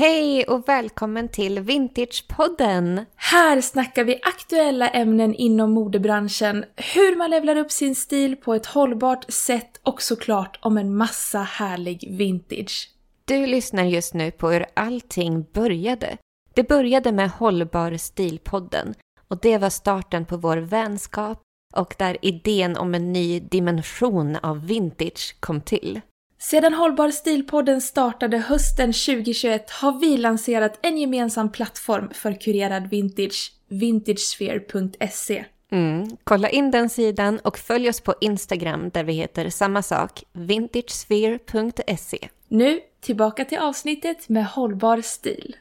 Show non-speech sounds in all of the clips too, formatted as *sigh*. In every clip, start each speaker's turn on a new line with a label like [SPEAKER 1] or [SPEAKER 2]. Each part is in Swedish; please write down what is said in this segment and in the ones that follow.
[SPEAKER 1] Hej och välkommen till Vintagepodden!
[SPEAKER 2] Här snackar vi aktuella ämnen inom modebranschen, hur man levlar upp sin stil på ett hållbart sätt och såklart om en massa härlig vintage.
[SPEAKER 1] Du lyssnar just nu på hur allting började. Det började med Hållbar stilpodden och det var starten på vår vänskap och där idén om en ny dimension av vintage kom till.
[SPEAKER 2] Sedan Hållbar stilpodden startade hösten 2021 har vi lanserat en gemensam plattform för kurerad vintage, vintagesphere.se.
[SPEAKER 1] Mm. Kolla in den sidan och följ oss på Instagram där vi heter samma sak, vintagesphere.se.
[SPEAKER 2] Nu tillbaka till avsnittet med hållbar stil.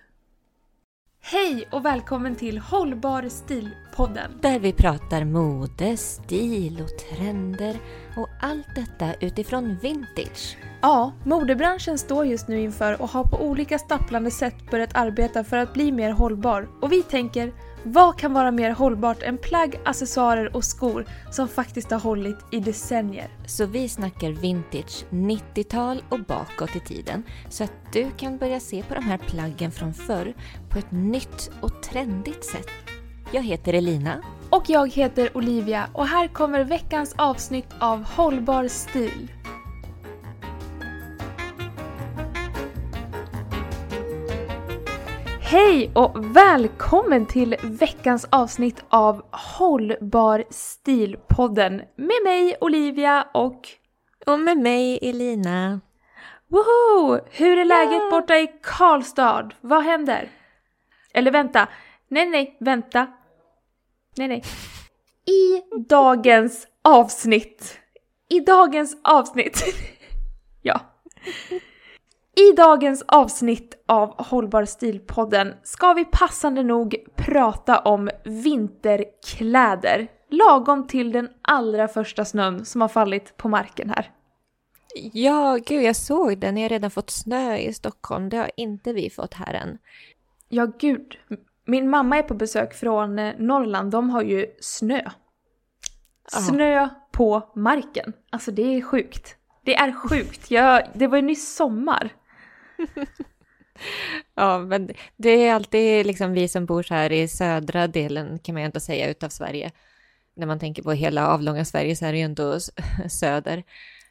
[SPEAKER 2] Hej och välkommen till Hållbar stil-podden.
[SPEAKER 1] Där vi pratar mode, stil och trender och allt detta utifrån vintage.
[SPEAKER 2] Ja, modebranschen står just nu inför och har på olika stapplande sätt börjat arbeta för att bli mer hållbar. Och vi tänker, vad kan vara mer hållbart än plagg, accessoarer och skor som faktiskt har hållit i decennier?
[SPEAKER 1] Så vi snackar vintage 90-tal och bakåt i tiden så att du kan börja se på de här plaggen från förr på ett nytt och trendigt sätt. Jag heter Elina.
[SPEAKER 2] Och jag heter Olivia och här kommer veckans avsnitt av Hållbar stil. Hej och välkommen till veckans avsnitt av Hållbar stil-podden med mig Olivia och...
[SPEAKER 1] Och med mig Elina.
[SPEAKER 2] Woho! Hur är läget borta i Karlstad? Vad händer? Eller vänta. Nej, nej, vänta. Nej, nej. I dagens avsnitt. I dagens avsnitt. *laughs* ja. I dagens avsnitt av Hållbar stil-podden ska vi passande nog prata om vinterkläder. Lagom till den allra första snön som har fallit på marken här.
[SPEAKER 1] Ja, gud jag såg det. Ni har redan fått snö i Stockholm. Det har inte vi fått här än.
[SPEAKER 2] Ja, gud. Min mamma är på besök från eh, Norrland. De har ju snö. Snö på marken. Alltså det är sjukt. Det är sjukt. Jag, det var ju nyss sommar.
[SPEAKER 1] Ja, men det är alltid liksom vi som bor här i södra delen kan man ju ändå säga utav Sverige. När man tänker på hela avlånga Sverige så är det ju ändå *laughs* söder.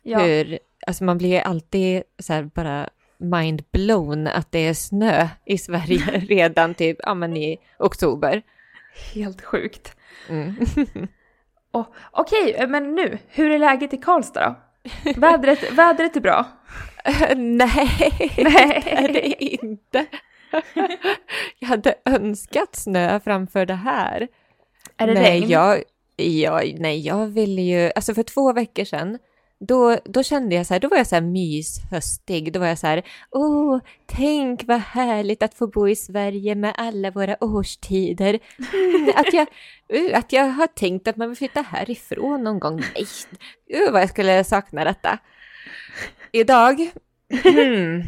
[SPEAKER 2] Ja.
[SPEAKER 1] Hur, alltså man blir ju alltid så här bara mind blown att det är snö i Sverige *laughs* redan typ, ja men i oktober.
[SPEAKER 2] Helt sjukt.
[SPEAKER 1] Mm. *laughs*
[SPEAKER 2] Och, Okej, men nu. Hur är läget i Karlstad då? Vädret, vädret är bra.
[SPEAKER 1] Nej, *laughs*
[SPEAKER 2] Nej.
[SPEAKER 1] det är det inte. Jag hade önskat snö framför det här.
[SPEAKER 2] Är det
[SPEAKER 1] nej,
[SPEAKER 2] regn?
[SPEAKER 1] Jag, ja, nej, jag ville ju... Alltså för två veckor sedan, då, då kände jag så här, då var jag så här myshöstig. Då var jag så här, åh, tänk vad härligt att få bo i Sverige med alla våra årstider. Mm, att, jag, uh, att jag har tänkt att man vill flytta härifrån någon gång. Nej, uh, vad jag skulle sakna detta. Idag, mm,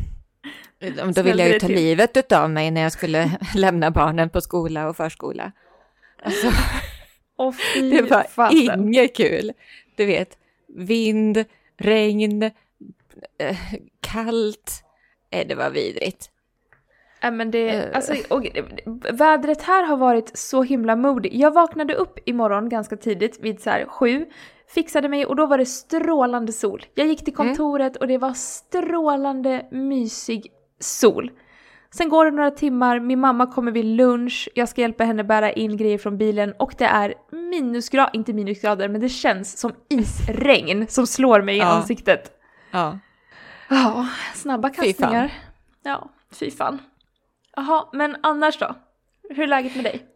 [SPEAKER 1] då ville jag ju ta livet utav mig när jag skulle *laughs* lämna barnen på skola och förskola. Alltså, *laughs*
[SPEAKER 2] fy
[SPEAKER 1] det var
[SPEAKER 2] fasen.
[SPEAKER 1] inget kul. Du vet, vind, regn, eh, kallt. Eh, det var vidrigt.
[SPEAKER 2] Men det,
[SPEAKER 1] Eh.
[SPEAKER 2] alltså, och, vädret här har varit så himla modig. Jag vaknade upp imorgon ganska tidigt vid så här sju, fixade mig och då var det strålande sol. Jag gick till kontoret och det var strålande mysig sol. Sen går det några timmar, min mamma kommer vid lunch, jag ska hjälpa henne bära in grejer från bilen och det är minusgrader, inte minusgrader, men det känns som isregn som slår mig i
[SPEAKER 1] Ja.
[SPEAKER 2] ansiktet.
[SPEAKER 1] Ja.
[SPEAKER 2] Ja, snabba
[SPEAKER 1] Fy
[SPEAKER 2] kastningar. Ja, fy fan. Jaha, men annars då? Hur är läget med dig?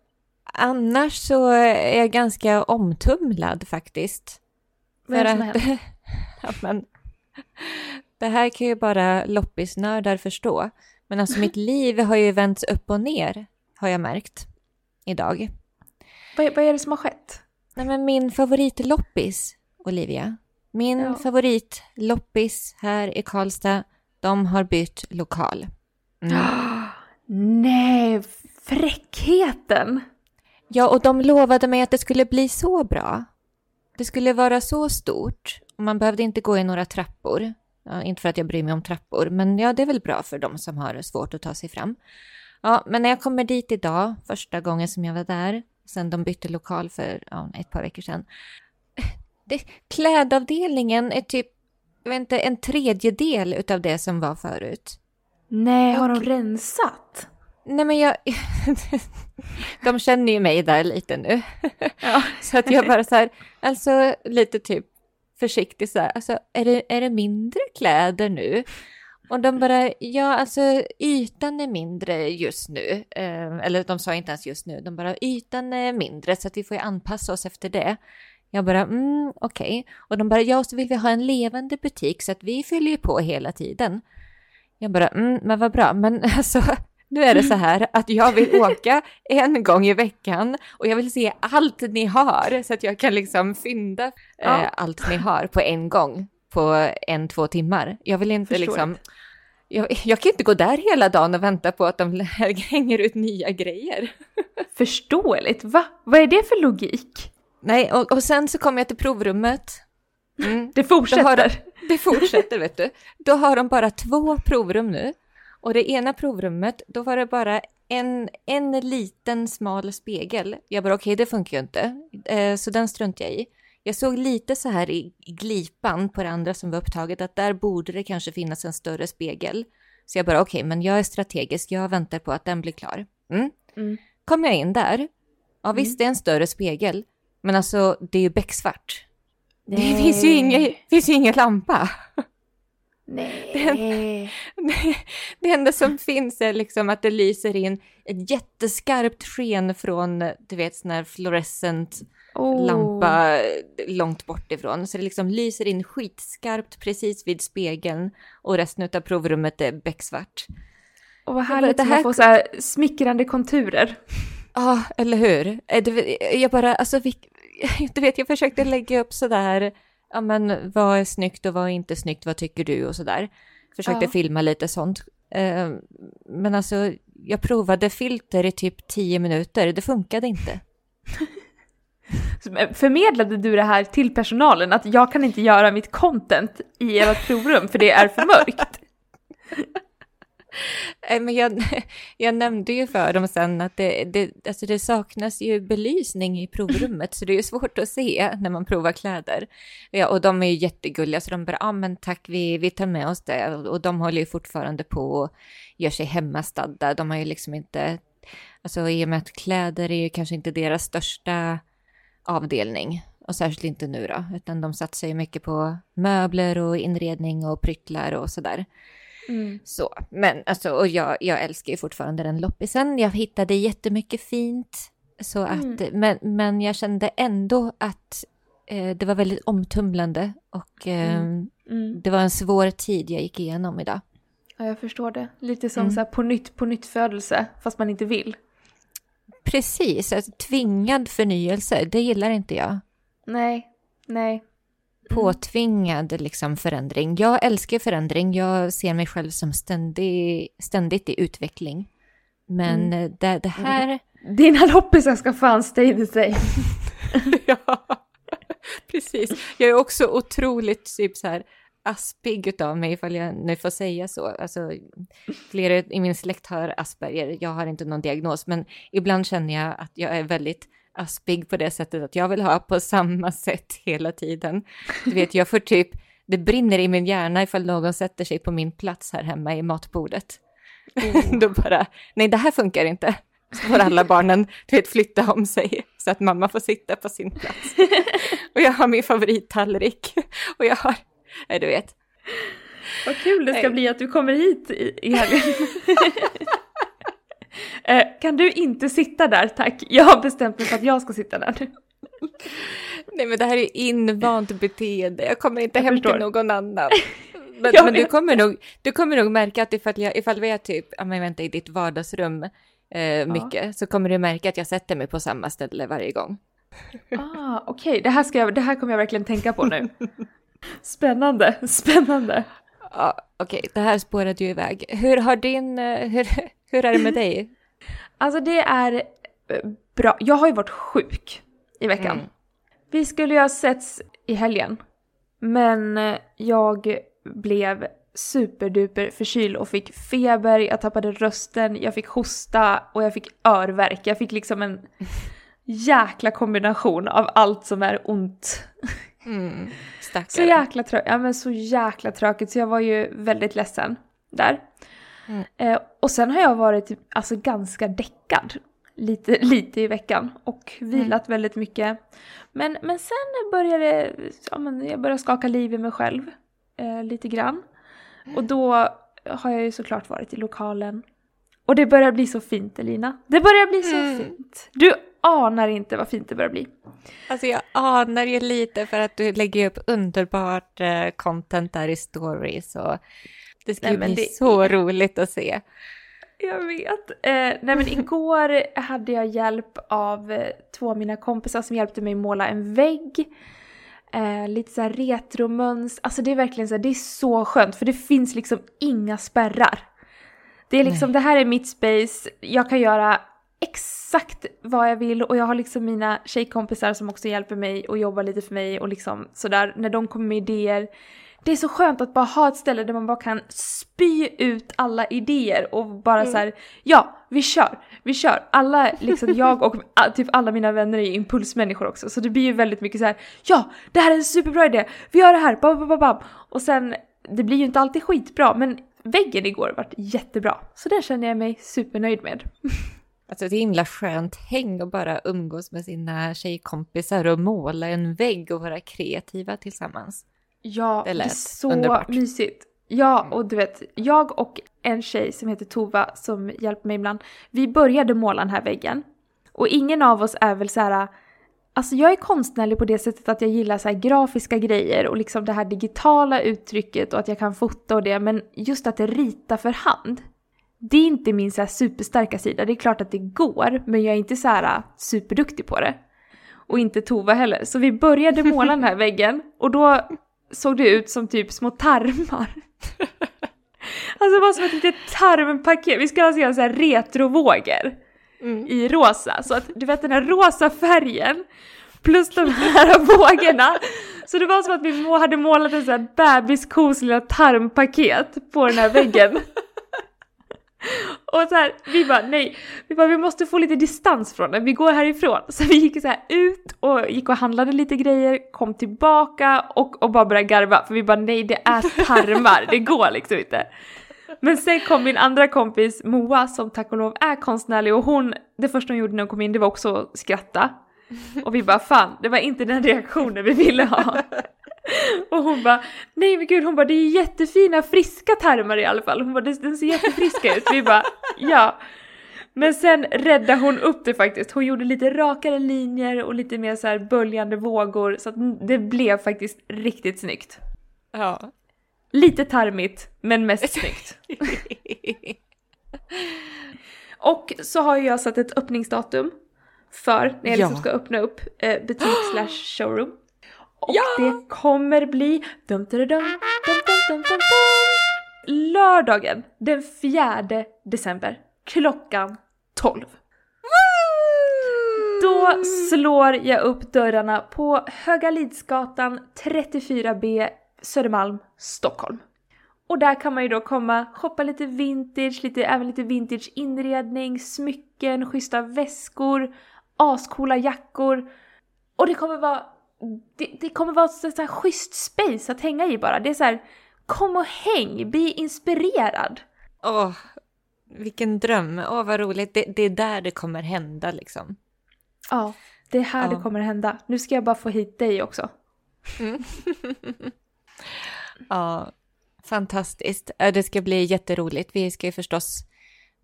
[SPEAKER 1] Annars så är jag ganska omtumlad faktiskt.
[SPEAKER 2] Det som
[SPEAKER 1] att-
[SPEAKER 2] hänt? *laughs*
[SPEAKER 1] ja, men, det här kan ju bara loppisnördar förstå. Men alltså mitt *laughs* liv har ju vänts upp och ner, har jag märkt idag.
[SPEAKER 2] Vad, är- vad är det som har skett?
[SPEAKER 1] Nej, men min favoritloppis, Olivia. Min
[SPEAKER 2] Ja.
[SPEAKER 1] favoritloppis här i Karlstad, de har bytt lokal. Mm. *gasps*
[SPEAKER 2] Nej, fräckheten!
[SPEAKER 1] Ja, och de lovade mig att det skulle bli så bra. Det skulle vara så stort och man behövde inte gå i några trappor. Ja, inte för att jag bryr mig om trappor, men ja, det är väl bra för de som har svårt att ta sig fram. Ja, men när jag kommer dit idag, första gången som jag var där, sen de bytte lokal för ja, ett par veckor sedan. Det, klädavdelningen är typ, jag vet inte, en tredjedel utav det som var förut.
[SPEAKER 2] Nej, har de rensat?
[SPEAKER 1] Nej men jag... *laughs* de känner ju mig där lite nu. Ja. *laughs* så att jag bara så här, alltså lite typ försiktigt så här, alltså är det, är det mindre kläder nu? Och de bara, ja alltså ytan är mindre just nu. Eh, eller de sa inte ens just nu, de bara ytan är mindre så att vi får ju anpassa oss efter det. Jag bara, mm, okej. Okay. Och de bara, ja så vill vi ha en levande butik så att vi fyller ju på hela tiden. Jag bara, mm, men vad bra, men *laughs* alltså nu är det så *laughs* här att jag vill åka en gång i veckan och jag vill se allt ni har så att jag kan liksom fynda ja. eh, allt ni har på en gång på en, två timmar. Jag vill inte Förstår liksom... Jag, jag, kan inte gå där hela dagen och vänta på att de *laughs* hänger ut nya grejer. *laughs*
[SPEAKER 2] Förståeligt. Va? Vad är det för logik?
[SPEAKER 1] Nej, och, och sen så kommer jag till provrummet.
[SPEAKER 2] Mm. Det fortsätter.
[SPEAKER 1] De, det fortsätter, vet du. Då har de bara två provrum nu. Och det ena provrummet, då var det bara en, en liten smal spegel. Jag bara okej, okay, det funkar ju inte. Eh, så den struntade jag i. Jag såg lite så här i, glipan på det andra som var upptaget att där borde det kanske finnas en större spegel. Så jag bara okej, okay, men jag är strategisk, jag väntar på att den blir klar. Mm. Mm. Kom jag in där, ja visst mm. det är en större spegel, men alltså det är ju becksvart. Det finns ju ingen, finns ju ingen lampa.
[SPEAKER 2] Nej.
[SPEAKER 1] Det, *laughs* det enda som finns är liksom att det lyser in ett jätteskarpt sken från, du vet, sån här fluorescent oh. lampa långt bort ifrån. Så det liksom lyser in skitskarpt precis vid spegeln och resten av provrummet är becksvart.
[SPEAKER 2] Och vad härligt att här... får så här smickrande konturer.
[SPEAKER 1] Ja, ah, eller hur? Eh, jag bara, alltså, *laughs* du vet, jag försökte lägga upp sådär ja men vad är snyggt och vad är inte snyggt, vad tycker du och sådär. Försökte ja. filma lite sånt. Eh, men alltså, jag provade filter i typ tio minuter, det funkade inte.
[SPEAKER 2] Förmedlade du det här till personalen, att jag kan inte göra mitt content i ert provrum för det är för mörkt? *laughs* *laughs*
[SPEAKER 1] Men jag, *laughs* jag nämnde ju för dem sen att det, det, alltså det saknas ju belysning i provrummet så det är ju svårt att se när man provar kläder. Ja, och de är ju jättegulliga så de bara, ja ah, men tack vi, vi tar med oss det och de håller ju fortfarande på och gör sig hemmastadda. De har ju liksom inte, alltså i och med att kläder är ju kanske inte deras största avdelning och särskilt inte nu då, utan de satsar ju mycket på möbler och inredning och pryttlar och sådär. Mm. Så, men alltså, och jag, jag älskar ju fortfarande den loppisen. Jag hittade jättemycket fint. Så att, mm. men, men jag kände ändå att eh, det var väldigt omtumlande och eh, mm. mm. det var en svår tid jag gick igenom idag.
[SPEAKER 2] Ja, jag förstår det. Lite som mm. så här på nytt, på nytt födelse, fast man inte vill.
[SPEAKER 1] Precis, alltså, tvingad förnyelse, det gillar inte jag.
[SPEAKER 2] Nej, nej.
[SPEAKER 1] Mm. påtvingad liksom, förändring. Jag älskar förändring. Jag ser mig själv som ständig, ständigt i utveckling. Men mm. det, det, här...
[SPEAKER 2] Dina loppisar ska fan stay the same.
[SPEAKER 1] ja, precis. Jag är också otroligt typ så här aspig utav mig, ifall jag nu får säga så. Alltså, flera i min släkt har Asperger. Jag har inte någon diagnos, men ibland känner jag att jag är väldigt aspig på det sättet att jag vill ha på samma sätt hela tiden. Du vet, jag får typ, det brinner i min hjärna ifall någon sätter sig på min plats här hemma i matbordet. Oh. *laughs* Då bara, nej det här funkar inte. Så får alla barnen du vet, flytta om sig så att mamma får sitta på sin plats. Och jag har min favorittallrik. Och jag har, nej du vet.
[SPEAKER 2] Vad kul det ska bli att du kommer hit i, i helgen. *laughs* Eh, kan du inte sitta där tack? Jag har bestämt mig för att jag ska sitta där nu.
[SPEAKER 1] Nej men det här är invant beteende, jag kommer inte jag hem förstår. till någon annan. *laughs* Men, men du, kommer nog, du kommer nog märka att ifall, jag, ifall vi är typ, ja men vänta i ditt vardagsrum eh, mycket, ja. så kommer du märka att jag sätter mig på samma ställe varje gång.
[SPEAKER 2] Ah, Okej, okay. det, här det här kommer jag verkligen tänka på nu. Spännande, spännande.
[SPEAKER 1] Ja, Okej, okay. det här spårade ju iväg. Hur har din, eh, hur, hur är det med dig?
[SPEAKER 2] Alltså det är eh, bra. Jag har ju varit sjuk i veckan. Mm. Vi skulle ju ha setts i helgen. Men eh, jag blev superduper förkyld och fick feber, jag tappade rösten, jag fick hosta och jag fick örverk. Jag fick liksom en *laughs* jäkla kombination av allt som är ont.
[SPEAKER 1] Mm.
[SPEAKER 2] Så jäkla tråkigt, ja men så jäkla tråkigt så jag var ju väldigt ledsen där.
[SPEAKER 1] Mm.
[SPEAKER 2] Eh, och sen har jag varit alltså ganska däckad lite, *laughs* lite i veckan och vilat väldigt mycket. Men, men sen började ja, men jag började skaka liv i mig själv eh, lite grann. Och då har jag ju såklart varit i lokalen. Och det börjar bli så fint Elina. Det börjar bli så
[SPEAKER 1] Mm.
[SPEAKER 2] fint. Du anar inte vad fint det börjar bli.
[SPEAKER 1] Alltså jag anar ju lite för att du lägger upp underbart eh, content där i stories och det ska
[SPEAKER 2] Nej,
[SPEAKER 1] bli
[SPEAKER 2] det-
[SPEAKER 1] så roligt att se.
[SPEAKER 2] Jag vet. Eh, nej men *laughs* igår hade jag hjälp av eh, två av mina kompisar som hjälpte mig måla en vägg. Eh, lite så här retromönster. Alltså det är verkligen så här, det är så skönt för det finns liksom inga spärrar. Det är liksom, det här är mitt space, jag kan göra exakt vad jag vill och jag har liksom mina tjejkompisar som också hjälper mig och jobbar lite för mig och liksom sådär när de kommer med idéer. Det är så skönt att bara ha ett ställe där man bara kan spy ut alla idéer och bara så här, ja, vi kör, vi kör. Alla, liksom jag och *laughs* typ alla mina vänner är impulsmänniskor också så det blir ju väldigt mycket så här, ja, det här är en superbra idé, vi gör det här, bam, bam, bam, bam. Och sen, det blir ju inte alltid skitbra men väggen igår vart jättebra. Så den känner jag mig supernöjd med. *laughs*
[SPEAKER 1] Alltså det är himla skönt häng och bara umgås med sina tjejkompisar och måla en vägg och vara kreativa tillsammans.
[SPEAKER 2] Ja,
[SPEAKER 1] Det
[SPEAKER 2] det, är så
[SPEAKER 1] underbart.
[SPEAKER 2] mysigt. Ja, och du vet, jag och en tjej som heter Tova som hjälper mig ibland, vi började måla den här väggen. Och ingen av oss är väl så här. Alltså jag är konstnärlig på det sättet att jag gillar så här grafiska grejer och liksom det här digitala uttrycket och att jag kan fota och det, men just att rita för hand. Det är inte min så superstarka sida. Det är klart att det går, men jag är inte så här superduktig på det. Och inte Tova heller. Så vi började måla den här *laughs* väggen och då såg det ut som typ små tarmar. *laughs* Alltså det var som ett litet tarmpaket. Vi skulle alltså göra så här retrovågor i rosa. Så att du vet den här rosa färgen plus de här *laughs* vågorna. Så det var som att vi hade målat en sån här bebiskos lilla tarmpaket på den här väggen. *laughs* Och så här, vi bara nej, vi bara vi måste få lite distans från det, vi går härifrån. Så vi gick så här ut och gick och handlade lite grejer, kom tillbaka och, och bara började garva för vi bara nej det är tarmar, det går liksom inte. Men sen kom min andra kompis Moa som tack och lov är konstnärlig och hon, det första hon gjorde när hon kom in det var också att skratta. Och vi bara fan, det var inte den reaktionen vi ville ha. *laughs* Och hon bara, nej men gud, hon bara det är jättefina friska tarmar i alla fall. Hon bara, den ser jättefriska ut. Vi bara, ja. Men sen räddade hon upp det faktiskt. Hon gjorde lite rakare linjer och lite mer så här böljande vågor så att det blev faktiskt riktigt snyggt.
[SPEAKER 1] Ja.
[SPEAKER 2] Lite tarmigt, men mest snyggt. *laughs* Och så har jag satt ett öppningsdatum för när jag liksom
[SPEAKER 1] Ja.
[SPEAKER 2] ska öppna upp eh, butik *gasps* slash showroom. Och
[SPEAKER 1] Ja!
[SPEAKER 2] det kommer bli dum, dum, dum, dum, dum, dum, dum, dum. lördagen den 4 december klockan 12. Då slår jag upp dörrarna på Höga Lidsgatan 34B Södermalm, Stockholm. Och där kan man ju då komma, shoppa lite vintage, lite, även lite vintage inredning, smycken, schyssta väskor, ascoola jackor. Och det kommer vara, det, det kommer vara så, så här schysst space att hänga i bara. Det är så här, kom och häng, bli inspirerad.
[SPEAKER 1] Åh, vilken dröm. Åh, vad roligt. Det, det är där det kommer hända liksom.
[SPEAKER 2] Ja, det är här
[SPEAKER 1] Ja.
[SPEAKER 2] det kommer hända. Nu ska jag bara få hit dig också. *laughs*
[SPEAKER 1] Ja, fantastiskt. Det ska bli jätteroligt. Vi ska ju förstås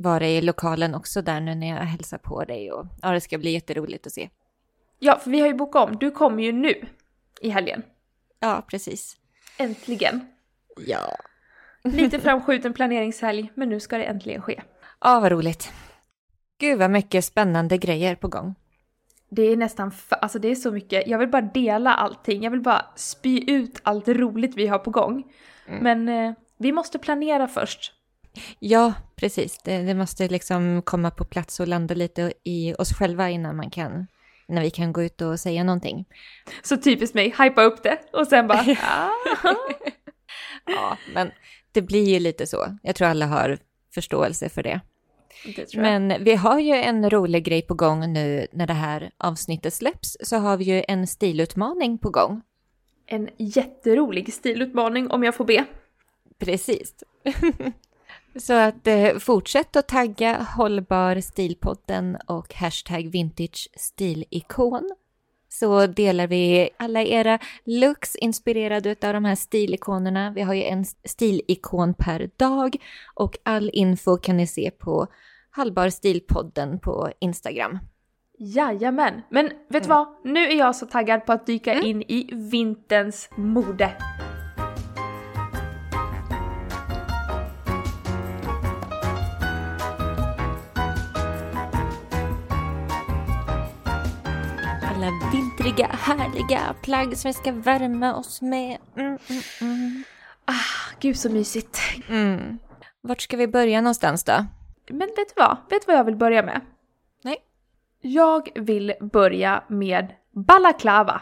[SPEAKER 1] vara i lokalen också där nu när jag hälsar på dig. Och, ja, det ska bli jätteroligt att se.
[SPEAKER 2] Ja, för vi har ju bokat om. Du kommer ju nu i helgen.
[SPEAKER 1] Ja, precis.
[SPEAKER 2] Äntligen.
[SPEAKER 1] Ja.
[SPEAKER 2] Lite framskjuten planeringshelg, men nu ska det äntligen ske.
[SPEAKER 1] Ja, vad roligt. Gud vad mycket spännande grejer på gång.
[SPEAKER 2] Det är nästan, alltså det är så mycket, jag vill bara dela allting, jag vill bara spy ut allt roligt vi har på gång. Men eh, vi måste planera först.
[SPEAKER 1] Ja, precis. Det, det måste liksom komma på plats och landa lite i oss själva innan man kan, innan vi kan gå ut och säga någonting.
[SPEAKER 2] Så typiskt mig, hypa upp det och sen bara *laughs* ah.
[SPEAKER 1] Ja, men det blir ju lite så. Jag tror alla har förståelse för det.
[SPEAKER 2] Det.
[SPEAKER 1] Men vi har ju en rolig grej på gång nu när det här avsnittet släpps. Så har vi ju en stilutmaning på gång.
[SPEAKER 2] En jätterolig stilutmaning om jag får be.
[SPEAKER 1] Precis. *laughs* Så att eh, fortsätt att tagga hållbar stilpodden och hashtag vintage stilikon. Så delar vi alla era looks inspirerade av de här stilikonerna. Vi har ju en stilikon per dag och all info kan ni se på Hållbar stilpodden på Instagram.
[SPEAKER 2] Jajamän! Men vet du vad? Nu är jag så taggad på att dyka in i vinterns mode.
[SPEAKER 1] Vintriga, härliga plagg som vi ska värma oss med. Mm, mm, mm.
[SPEAKER 2] Gud så mysigt.
[SPEAKER 1] Mm. Vart ska vi börja någonstans då?
[SPEAKER 2] Men vet du vad? Vet du vad jag vill börja med?
[SPEAKER 1] Nej.
[SPEAKER 2] Jag vill börja med balaklava.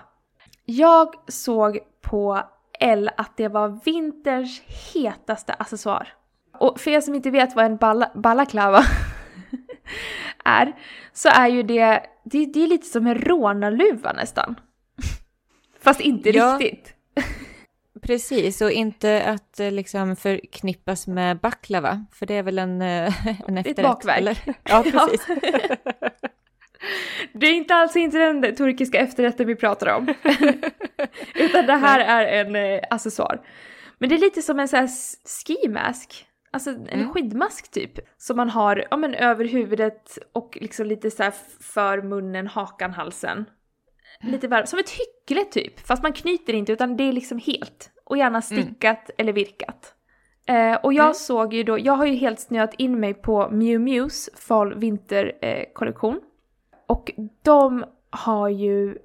[SPEAKER 2] Jag såg på L att det var vinterns hetaste accessoar. Och för er som inte vet vad en bala, balaklava *laughs* *laughs* är, så är ju det, det, det är lite som en rånarluva nästan. *laughs* Fast inte
[SPEAKER 1] Ja.
[SPEAKER 2] riktigt. *laughs*
[SPEAKER 1] Precis, och inte att eh, liksom förknippas med baklava, för det är väl en, eh, en
[SPEAKER 2] ett
[SPEAKER 1] efterrätt?
[SPEAKER 2] bakverk.
[SPEAKER 1] Eller? Ja, precis.
[SPEAKER 2] Det är inte alls inte den turkiska efterrätten vi pratar om. Utan det här är en eh, accessoar. Men det är lite som en sån här ski mask. Alltså en
[SPEAKER 1] Mm.
[SPEAKER 2] skidmask typ. Som man har ja, men över huvudet och liksom lite så här för munnen, hakan, halsen. Lite varm, som ett hyckle typ. Fast man knyter inte utan det är liksom helt. Och gärna stickat eller virkat. Eh, och jag
[SPEAKER 1] Mm.
[SPEAKER 2] såg ju då, jag har ju helt snöat in mig på Miu Mius fall vinter eh, kollektion. Och de har ju,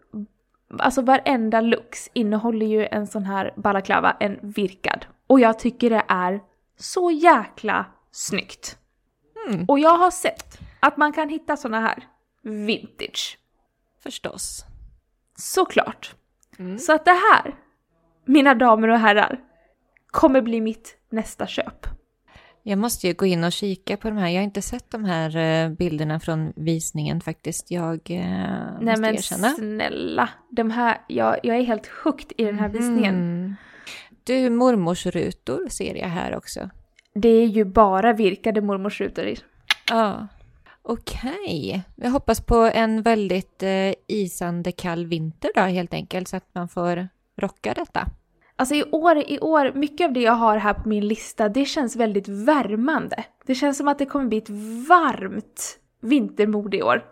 [SPEAKER 2] alltså varenda looks innehåller ju en sån här balaklava, en virkad. Och jag tycker det är så jäkla snyggt.
[SPEAKER 1] Mm.
[SPEAKER 2] Och jag har sett att man kan hitta såna här vintage.
[SPEAKER 1] Förstås.
[SPEAKER 2] Såklart.
[SPEAKER 1] Mm.
[SPEAKER 2] Så att det här, mina damer och herrar, kommer bli mitt nästa köp.
[SPEAKER 1] Jag måste ju gå in och kika på de här. Jag har inte sett de här eh, bilderna från visningen faktiskt. Jag eh, måste
[SPEAKER 2] Nej men
[SPEAKER 1] erkänna.
[SPEAKER 2] snälla, de här, jag, jag är helt hooked i den här visningen.
[SPEAKER 1] Mm. Du, mormorsrutor ser jag här också.
[SPEAKER 2] Det är ju bara virkade mormorsrutor i.
[SPEAKER 1] Ja. Okej. Jag hoppas på en väldigt eh, isande kall vinter då helt enkelt så att man får rocka detta.
[SPEAKER 2] Alltså i år, i år, mycket av det jag har här på min lista, det känns väldigt värmande. Det känns som att det kommer bli ett varmt vintermode i år.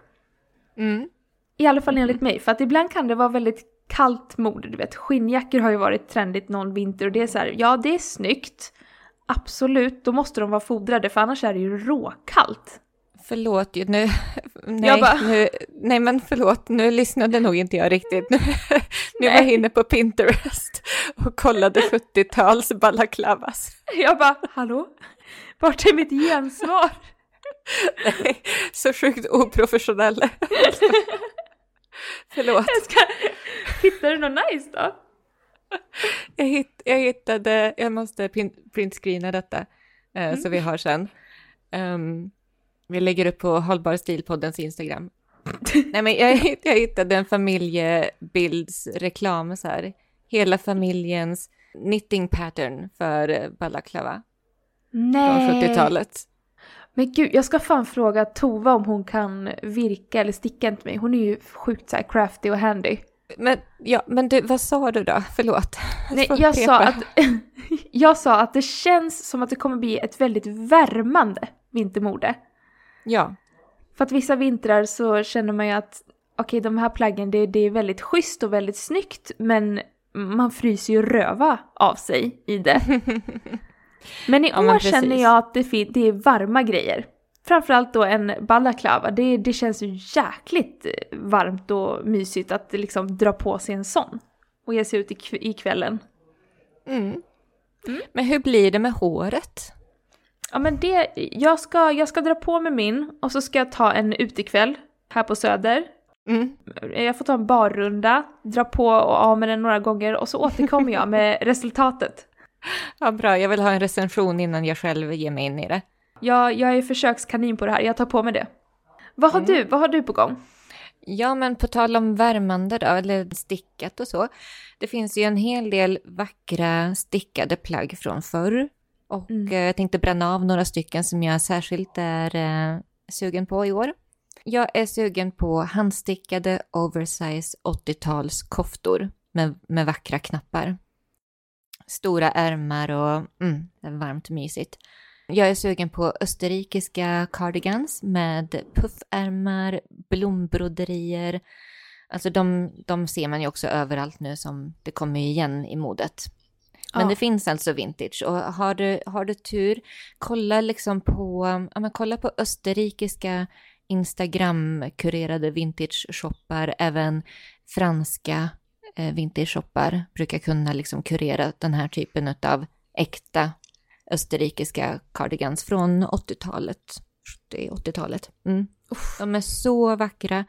[SPEAKER 1] Mm.
[SPEAKER 2] I alla fall enligt mig, för att ibland kan det vara väldigt kallt mode. Du vet, skinnjackor har ju varit trendigt någon vinter och det är så här, ja det är snyggt. Absolut, då måste de vara fodrade för annars är det ju råkallt.
[SPEAKER 1] Förlåt, nu, nej,
[SPEAKER 2] Jag bara-
[SPEAKER 1] nu, nej men förlåt, nu lyssnade nog inte jag riktigt. Nu, *laughs* nu var jag inne på Pinterest och kollade 70-tals balaklavas.
[SPEAKER 2] Jag bara, hallå? Vart är mitt gensvar?
[SPEAKER 1] Nej, så sjukt oprofessionell. *laughs* Förlåt.
[SPEAKER 2] Jag ska... Hittar du något nice då? *laughs*
[SPEAKER 1] Jag, hitt, jag hittade, jag måste print, printscreena detta eh, så vi har sen. Ehm, vi lägger upp på Hållbar stilpoddens Instagram. *laughs* Nej men jag, jag hittade en familjebildsreklam så här. Hela familjens knitting pattern för balaklava från
[SPEAKER 2] Nej.
[SPEAKER 1] 70-talet.
[SPEAKER 2] Men gud, jag ska fan fråga Tova om hon kan virka eller sticka inte mig. Hon är ju sjukt så crafty och handy.
[SPEAKER 1] Men, ja, men du, vad sa du då? *laughs* Förlåt.
[SPEAKER 2] Nej, jag sa, att, *laughs* jag sa att det känns som att det kommer bli ett väldigt värmande vintermode.
[SPEAKER 1] Ja,
[SPEAKER 2] För att vissa vintrar så känner man ju att okej, de här plaggen, det, det är väldigt schysst och väldigt snyggt, men man fryser ju röva av sig i det. *laughs* Men i
[SPEAKER 1] Ja,
[SPEAKER 2] år
[SPEAKER 1] men
[SPEAKER 2] känner jag att det, det är varma grejer. Framförallt då en balaklava, det, det känns ju jäkligt eh, varmt och mysigt att liksom dra på sig en sån. Och ge sig ut i, i kvällen.
[SPEAKER 1] mm. Men hur blir det med håret?
[SPEAKER 2] Ja men det, jag ska, jag ska dra på mig min och så ska jag ta en utekväll här på Söder.
[SPEAKER 1] Mm.
[SPEAKER 2] Jag får ta en barrunda, dra på och av med den några gånger och så återkommer jag med *laughs* resultatet.
[SPEAKER 1] Ja, bra. Jag vill ha en recension innan jag själv ger mig in i det.
[SPEAKER 2] Jag, jag är försökskanin på det här, jag tar på mig det. Vad har
[SPEAKER 1] Mm.
[SPEAKER 2] du, vad har du på gång?
[SPEAKER 1] Ja, men på tal om värmande då, eller stickat och så. Det finns ju en hel del vackra stickade plagg från förr. Och
[SPEAKER 2] Mm.
[SPEAKER 1] eh, jag tänkte bränna av några stycken som jag särskilt är eh, sugen på i år. Jag är sugen på handstickade oversize 80-tals koftor med, med vackra knappar. Stora ärmar och mm, varmt mysigt. Jag är sugen på österrikiska cardigans med puffärmar, blombroderier. Alltså de, de ser man ju också överallt nu som det kommer igen i modet. Men
[SPEAKER 2] Ja.
[SPEAKER 1] det finns alltså vintage och har du, har du tur, kolla liksom på, ja men kolla på österrikiska Instagram-kurerade vintage-shoppar, även franska eh, vintage-shoppar brukar kunna liksom kurera den här typen av äkta österrikiska cardigans från 80-talet, 70-80-talet. Mm. De är så vackra.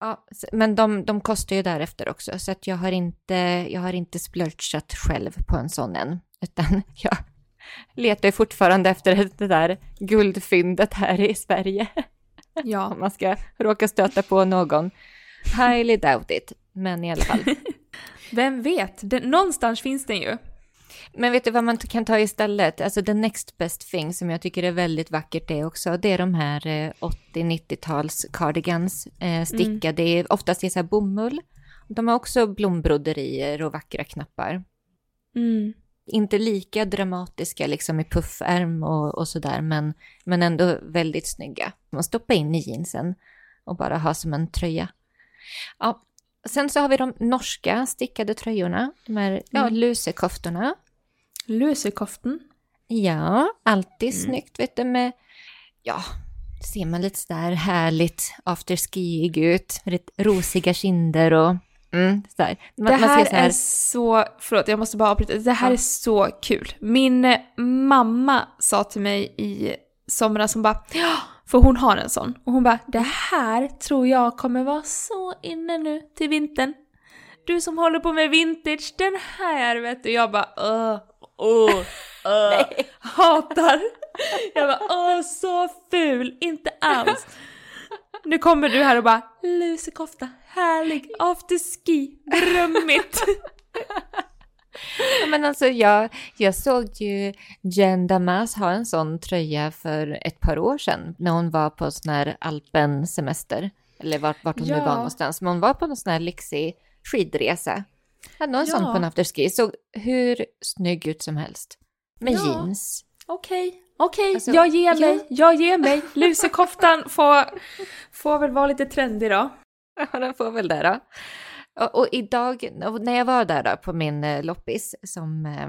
[SPEAKER 1] Ja, men de, de kostar ju därefter också, så att jag har inte, jag har inte splurchat själv på en sån än, utan *laughs* jag letar ju fortfarande efter det där guldfyndet här i Sverige, *laughs*
[SPEAKER 2] Ja.
[SPEAKER 1] om man ska råka stöta på någon. Highly doubt it, men i alla fall. *laughs*
[SPEAKER 2] Vem vet, det, någonstans finns den ju.
[SPEAKER 1] Men vet du vad man kan ta istället? Alltså the next best thing som jag tycker är väldigt vackert det också, det är de här eh, 80-90-tals cardigans eh, stickade, mm. oftast i så här bomull. De har också blombroderier och vackra knappar.
[SPEAKER 2] Mm.
[SPEAKER 1] Inte lika dramatiska liksom i puffärm och, och sådär, men, men ändå väldigt snygga. Man stoppar in i jeansen och bara ha som en tröja. Ja. Sen så har vi de norska stickade tröjorna, de här ja, lusekoftorna.
[SPEAKER 2] Lusekoften.
[SPEAKER 1] Ja, alltid
[SPEAKER 2] Mm.
[SPEAKER 1] snyggt vet du med, ja, ser man lite sådär härligt afterskiig ut, lite rosiga kinder och mm. Man,
[SPEAKER 2] det här
[SPEAKER 1] så här,
[SPEAKER 2] är så, förlåt jag måste bara avbryta, det här
[SPEAKER 1] Ja.
[SPEAKER 2] är så kul. Min mamma sa till mig i somras, hon bara ja, för hon har en sån. Och hon bara, det här tror jag kommer vara så inne nu till vintern. Du som håller på med vintage, den här vet du. Jag bara, öh, åh, öh, *laughs* hatar. Jag bara, åh så ful, inte alls. Nu kommer du här och bara, lusekofta, härlig, afterski, drömmigt. *laughs*
[SPEAKER 1] Ja, men alltså jag, jag såg ju Jen Damas ha en sån tröja för ett par år sedan när hon var på sån här alpensemester. Eller vart, vart hon nu
[SPEAKER 2] Ja.
[SPEAKER 1] var någonstans. Men hon var på någon sån här lyxig skidresa. Hade någon sån
[SPEAKER 2] Ja.
[SPEAKER 1] på en afterski. Såg hur snygg ut som helst. Med
[SPEAKER 2] Ja.
[SPEAKER 1] jeans.
[SPEAKER 2] Okej, okej,
[SPEAKER 1] Alltså,
[SPEAKER 2] jag ger
[SPEAKER 1] ja.
[SPEAKER 2] mig, jag ger mig. Lusekoftan får, får väl vara lite trendig då. *laughs*
[SPEAKER 1] Ja, den får väl det då. Och, och idag, när jag var där då på min eh, loppis som eh,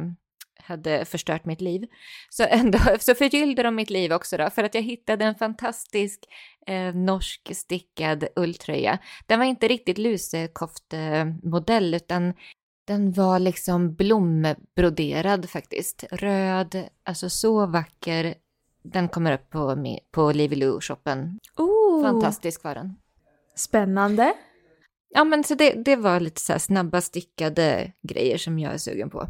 [SPEAKER 1] hade förstört mitt liv, så, *laughs* ändå, så förgyllde de mitt liv också då, för att jag hittade en fantastisk eh, norsk stickad ulltröja. Den var inte riktigt lusekoftemodell, utan den var liksom blombroderad faktiskt. Röd, alltså så vacker. Den kommer upp på, på Livy Lou-shoppen.
[SPEAKER 2] Oh,
[SPEAKER 1] Fantastisk var den.
[SPEAKER 2] Spännande.
[SPEAKER 1] Ja, men så det, det var lite så snabba stickade grejer som jag är sugen på.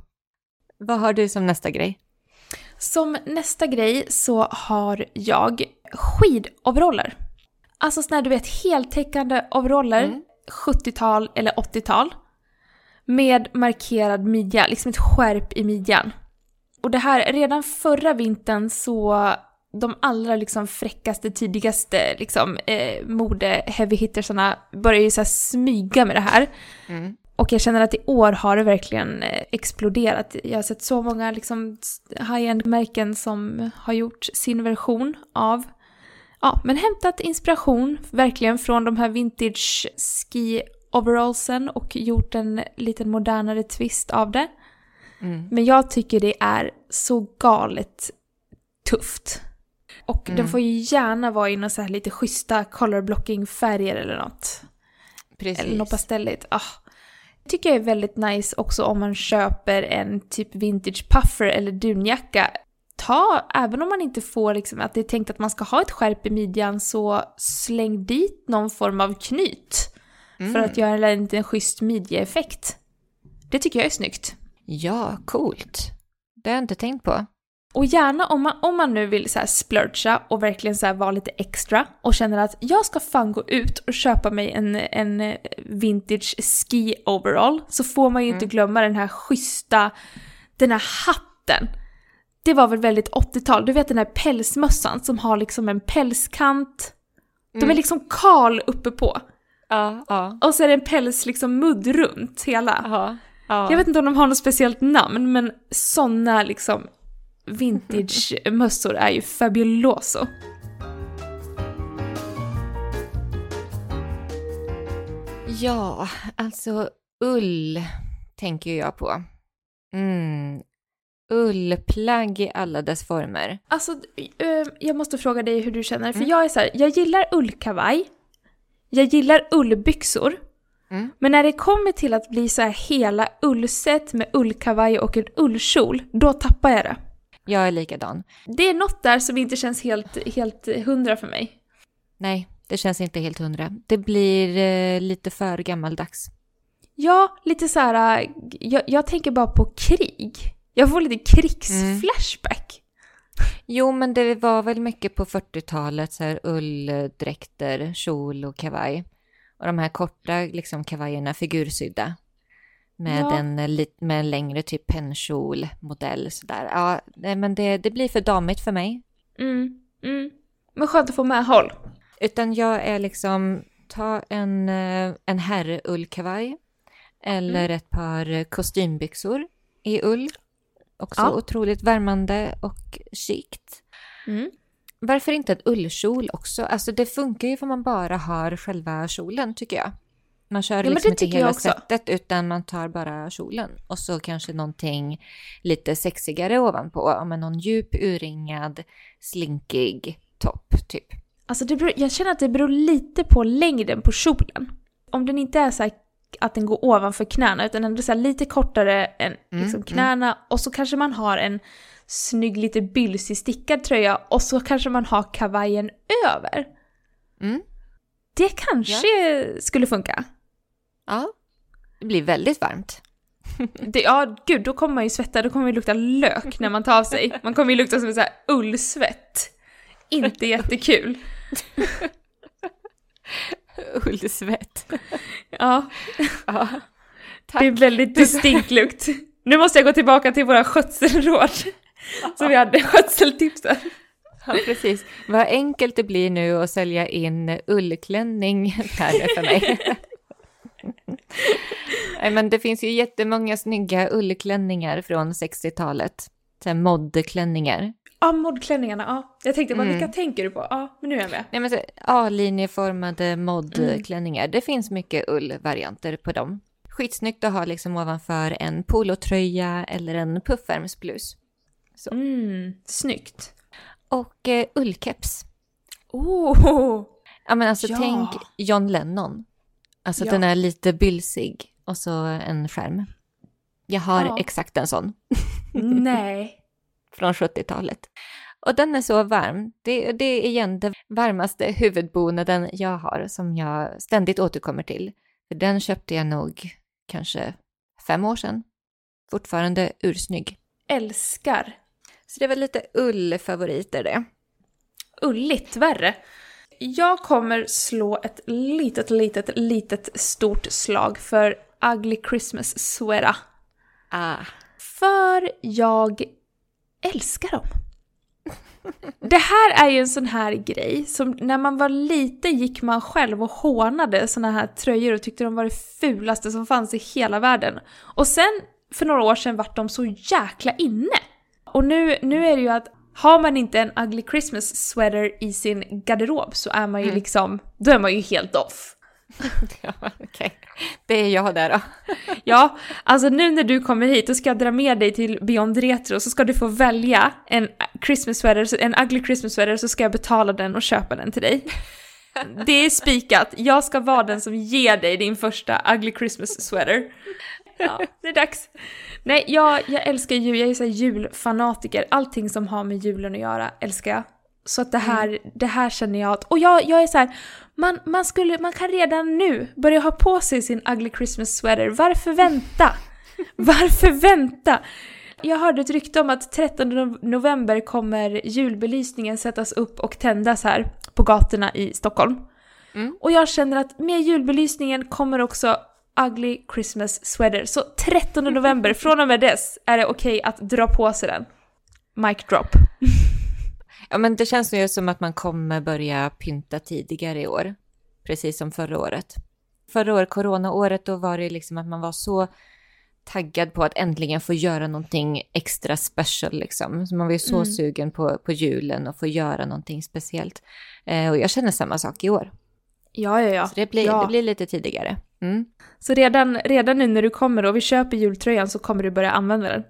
[SPEAKER 1] Vad har du som nästa grej?
[SPEAKER 2] Som nästa grej så har jag skidoveraller. Alltså här, du vet heltäckande overaller,
[SPEAKER 1] Mm.
[SPEAKER 2] 70-tal eller 80-tal. Med markerad midja, liksom ett skärp i midjan. Och det här, redan förra vintern så de allra liksom fräckaste, tidigaste liksom, eh, mode heavy hittersarna började ju så smyga med det här.
[SPEAKER 1] Mm.
[SPEAKER 2] Och jag känner att i år har det verkligen eh, exploderat. Jag har sett så många liksom high-end-märken som har gjort sin version av, ja, men hämtat inspiration verkligen från de här vintage ski overallsen och gjort en liten modernare twist av det.
[SPEAKER 1] Mm.
[SPEAKER 2] Men jag tycker det är så galet tufft. Och
[SPEAKER 1] Mm.
[SPEAKER 2] den får ju gärna vara i några så här lite schyssta color blocking färger eller något.
[SPEAKER 1] Precis.
[SPEAKER 2] Eller något pastelligt. Ah. Tycker jag är väldigt nice också om man köper en typ vintage puffer eller dunjacka. Ta, även om man inte får liksom att det är tänkt att man ska ha ett skärp i midjan så släng dit någon form av knyt. För
[SPEAKER 1] Mm.
[SPEAKER 2] att göra en liten schysst midjeeffekt. Det tycker jag är snyggt.
[SPEAKER 1] Ja, coolt. Det har jag inte tänkt på.
[SPEAKER 2] Och gärna om man, om man nu vill så här splurcha och verkligen så vara lite extra och känner att jag ska fan gå ut och köpa mig en, en vintage ski overall så får man ju inte
[SPEAKER 1] Mm.
[SPEAKER 2] glömma den här schyssta, den här hatten. Det var väl väldigt 80-tal, du vet den här pälsmössan som har liksom en pälskant. De är
[SPEAKER 1] Mm.
[SPEAKER 2] liksom kal uppe på.
[SPEAKER 1] Ja, ja.
[SPEAKER 2] Och så är det en päls liksom mudd runt hela.
[SPEAKER 1] ja.
[SPEAKER 2] Jag vet inte om de har något speciellt namn, men såna liksom vintage-mössor är ju fabuloso.
[SPEAKER 1] Ja, alltså ull tänker jag på. Mm. Ullplagg i alla dess former.
[SPEAKER 2] Alltså, eh, jag måste fråga dig hur du känner, för
[SPEAKER 1] Mm.
[SPEAKER 2] jag är så här, jag gillar ullkavaj, jag gillar ullbyxor,
[SPEAKER 1] Mm.
[SPEAKER 2] men när det kommer till att bli så här hela ullset med ullkavaj och en ullkjol, då tappar jag det.
[SPEAKER 1] Jag är likadan.
[SPEAKER 2] Det är något där som inte känns helt, helt hundra för mig.
[SPEAKER 1] Nej, det känns inte helt hundra. Det blir eh, lite för gammaldags.
[SPEAKER 2] Ja, lite så här. äh, Jag, jag tänker bara på krig. Jag får lite krigsflashback.
[SPEAKER 1] Jo, men det var väl mycket på 40-talet, så här ulldräkter, kjol och kavaj. Och de här korta liksom kavajerna figursydda. Med,
[SPEAKER 2] Ja.
[SPEAKER 1] en, eh, med en längre typ pennkjol-modell sådär. Ja, men det, det blir för damigt för mig.
[SPEAKER 2] Mm, mm. Men skönt att få medhåll.
[SPEAKER 1] Utan jag är liksom, ta en, eh, en herrullkavaj. Eller ett par kostymbyxor i ull. Också
[SPEAKER 2] Ja.
[SPEAKER 1] otroligt värmande och chict.
[SPEAKER 2] Mm.
[SPEAKER 1] Varför inte en ullkjol också? Alltså det funkar ju för man bara har själva kjolen tycker jag. Man kör
[SPEAKER 2] men det
[SPEAKER 1] liksom inte hela sättet utan man tar bara kjolen. Och så kanske någonting lite sexigare ovanpå. Med någon djup urringad, slinkig topp typ.
[SPEAKER 2] Alltså det beror, jag känner att det beror lite på längden på kjolen. Om den inte är så att den går ovanför knäna utan ändå så lite kortare än
[SPEAKER 1] Mm,
[SPEAKER 2] liksom knäna och så kanske man har en snygg lite bylsig stickad tröja och så kanske man har kavajen över.
[SPEAKER 1] Mm.
[SPEAKER 2] Det kanske skulle funka.
[SPEAKER 1] Ja, det blir väldigt varmt. *laughs*
[SPEAKER 2] Det, ja, gud, då kommer man ju svetta, då kommer man ju lukta lök när man tar av sig. *laughs* Man kommer ju lukta som en sån här ullsvett. Inte jättekul. *laughs*
[SPEAKER 1] Ullsvett.
[SPEAKER 2] Ja,
[SPEAKER 1] Ja, tack.
[SPEAKER 2] det är väldigt distinkt lukt. Nu måste jag gå tillbaka till våra skötselråd. Så vi hade skötseltipsen.
[SPEAKER 1] Ja, precis. Vad enkelt det blir nu att sälja in ullklänning *laughs* här för mig. *laughs* Nej, men det finns ju jättemånga snygga ullklänningar från 60-talet. Så här modklänningar.
[SPEAKER 2] Ja, modklänningarna, ja. Jag tänkte bara,
[SPEAKER 1] Mm.
[SPEAKER 2] vilka tänker du på? Ja, men nu är jag med.
[SPEAKER 1] Nej, men så A-linjeformade modklänningar. Det finns mycket ullvarianter på dem. Skitsnyggt att ha liksom ovanför en polotröja eller en puffärmsblus.
[SPEAKER 2] Mm, snyggt.
[SPEAKER 1] Och eh, ullkeps.
[SPEAKER 2] Oh!
[SPEAKER 1] Ja men alltså
[SPEAKER 2] Ja.
[SPEAKER 1] tänk John Lennon. Alltså
[SPEAKER 2] Ja.
[SPEAKER 1] den är lite bylsig och så en skärm. Jag har
[SPEAKER 2] Ja.
[SPEAKER 1] exakt en sån *laughs*
[SPEAKER 2] Nej.
[SPEAKER 1] från 70-talet. Och den är så varm. Det, det är igen den varmaste huvudbonaden jag har som jag ständigt återkommer till. För den köpte jag nog kanske fem år sedan. Fortfarande ursnygg.
[SPEAKER 2] Älskar.
[SPEAKER 1] Så det var lite ullfavoriter det.
[SPEAKER 2] Ulligt värre. Jag kommer slå ett litet, litet, litet stort slag för Ugly Christmas Sweater.
[SPEAKER 1] Ah.
[SPEAKER 2] För jag älskar dem. *laughs* Det här är ju en sån här grej som när man var liten gick man själv och hånade såna här tröjor och tyckte de var det fulaste som fanns i hela världen. Och sen för några år sedan vart de så jäkla inne. Och nu, nu är det ju att har man inte en ugly Christmas sweater i sin garderob så är man ju liksom, då är man ju helt off. *laughs*
[SPEAKER 1] Ja, okej. Det är jag där då. *laughs*
[SPEAKER 2] Ja, alltså nu när du kommer hit och ska jag dra med dig till Beyond Retro så ska du få välja en Christmas sweater, en ugly Christmas sweater så ska jag betala den och köpa den till dig. *laughs* Det är spikat, jag ska vara den som ger dig din första ugly Christmas sweater. Ja, *laughs* det är dags. Nej, jag, jag älskar jul, jag är så julfanatiker. Allting som har med julen att göra älskar jag. Så att det här, det här känner jag att, och jag, jag är så här, man, man, skulle, man kan redan nu börja ha på sig sin ugly Christmas sweater. Varför vänta? *laughs* Varför vänta? jag hörde ett rykte om att 13 no- november kommer julbelysningen sättas upp och tändas här på gatorna i Stockholm.
[SPEAKER 1] Mm.
[SPEAKER 2] Och jag känner att med julbelysningen kommer också Ugly Christmas Sweater. Så 13 november, *laughs* från och med dess, är det okej att dra på sig den. Mic drop. *laughs*
[SPEAKER 1] Ja, men det känns ju som att man kommer börja pynta tidigare i år. Precis som förra året. Förra året, coronaåret, då var det liksom att man var så taggad på att äntligen få göra någonting extra special liksom. Så man var ju så
[SPEAKER 2] Mm.
[SPEAKER 1] sugen på, på julen och få göra någonting speciellt. Eh, och jag känner samma sak i år.
[SPEAKER 2] Ja, ja, ja.
[SPEAKER 1] Så det blir,
[SPEAKER 2] ja.
[SPEAKER 1] det blir lite tidigare. Mm.
[SPEAKER 2] Så redan, redan nu när du kommer och vi köper jultröjan så kommer du börja använda den.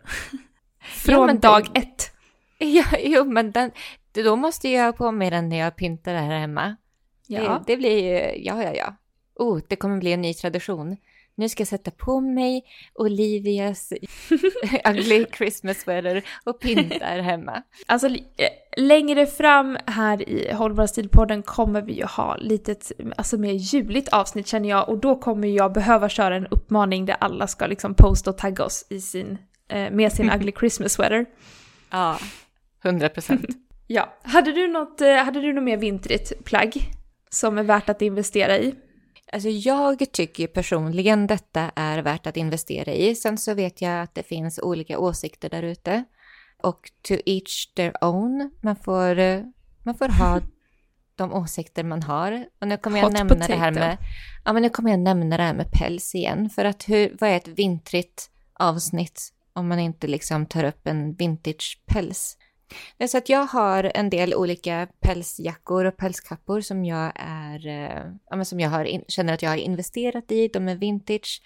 [SPEAKER 2] *laughs* Från
[SPEAKER 1] det-
[SPEAKER 2] dag ett. *laughs*
[SPEAKER 1] Ja, jo, men den, då måste jag ha på mig den när jag pyntar här hemma.
[SPEAKER 2] Ja.
[SPEAKER 1] Det, det blir ju, ja, ja, ja. Oh, det kommer bli en ny tradition. Nu ska jag sätta på mig Olivias *laughs* ugly Christmas sweater och pynta här hemma.
[SPEAKER 2] Alltså eh, längre fram här i Hållbara stilpodden kommer vi ju ha litet, alltså mer juligt avsnitt känner jag och då kommer jag behöva köra en uppmaning där alla ska liksom posta och tagga oss i sin, eh, med sin *laughs* ugly Christmas sweater.
[SPEAKER 1] Ja, hundra procent.
[SPEAKER 2] Ja. Hade du något, eh, hade du något mer vintrigt plagg som är värt att investera i?
[SPEAKER 1] Alltså jag tycker personligen detta är värt att investera i. Sen så vet jag att det finns olika åsikter där ute. Och to each their own. Man får, eh, man får ha *laughs* de åsikter man har. Och nu kommer jag
[SPEAKER 2] Hot
[SPEAKER 1] nämna det här med... Ja, men nu kommer jag nämna det här med päls igen. För att hur, vad är ett vintrigt avsnitt om man inte liksom tar upp en vintage-päls? Det är så att jag har en del olika pälsjackor och pälskappor som jag är, eh, ja, som jag har in, känner att jag har investerat i. De är vintage,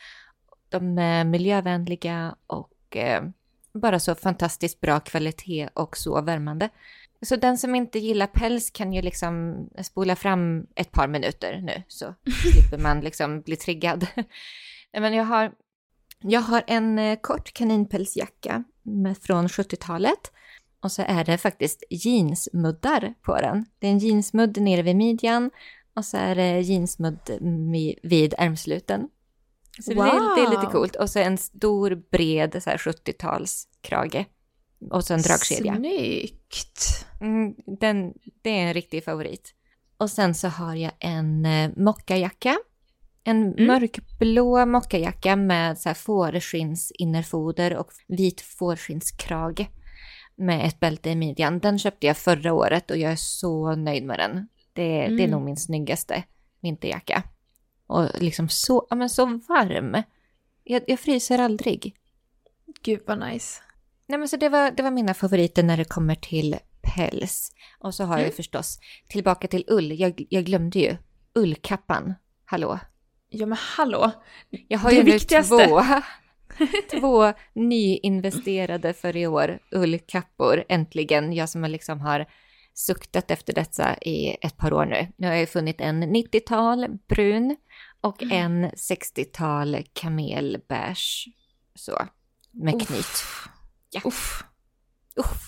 [SPEAKER 1] de är miljövänliga och eh, bara så fantastiskt bra kvalitet och så värmande. Så den som inte gillar päls kan ju liksom spola fram ett par minuter nu så *laughs* slipper man liksom bli triggad. Men jag har, jag har en eh, kort kaninpälsjacka med, från 70-talet och så är det faktiskt jeansmuddar på den. Det är en jeansmudd nere vid midjan och så är det jeansmudd vid ärmsluten. Så det, är, det är lite
[SPEAKER 2] Wow.
[SPEAKER 1] coolt. Och så en stor bred så här 70-talskrage. Och så en dragkedja.
[SPEAKER 2] Snyggt!
[SPEAKER 1] Mm, den, det är en riktig favorit. Och sen så har jag en eh, mockajacka. En
[SPEAKER 2] Mm.
[SPEAKER 1] mörkblå mockajacka med så här fårskinnsinnerfoder och vit fårskinnskrage. Med ett bälte i midjan. Den köpte jag förra året och jag är så nöjd med den. Det, det är
[SPEAKER 2] Mm.
[SPEAKER 1] nog min snyggaste vinterjacka. Och liksom så, ja, men så varm. Jag, jag fryser aldrig.
[SPEAKER 2] Gud vad nice.
[SPEAKER 1] Nej, men så det var, det var mina favoriter när det kommer till päls. Och så har jag
[SPEAKER 2] Mm.
[SPEAKER 1] ju förstås, tillbaka till ull, jag, jag glömde ju ullkappan. Hallå?
[SPEAKER 2] Ja men hallå!
[SPEAKER 1] Jag har
[SPEAKER 2] Det
[SPEAKER 1] ju nu
[SPEAKER 2] viktigaste.
[SPEAKER 1] två, *laughs* två nyinvesterade för i år ullkappor, äntligen. Jag som liksom har suktat efter detta i ett par år nu. Nu har jag funnit en 90-tal brun och
[SPEAKER 2] Mm.
[SPEAKER 1] en 60-tal kamelbeige. Så, med
[SPEAKER 2] Uff.
[SPEAKER 1] knyt. Ja.
[SPEAKER 2] Uff.
[SPEAKER 1] Uff.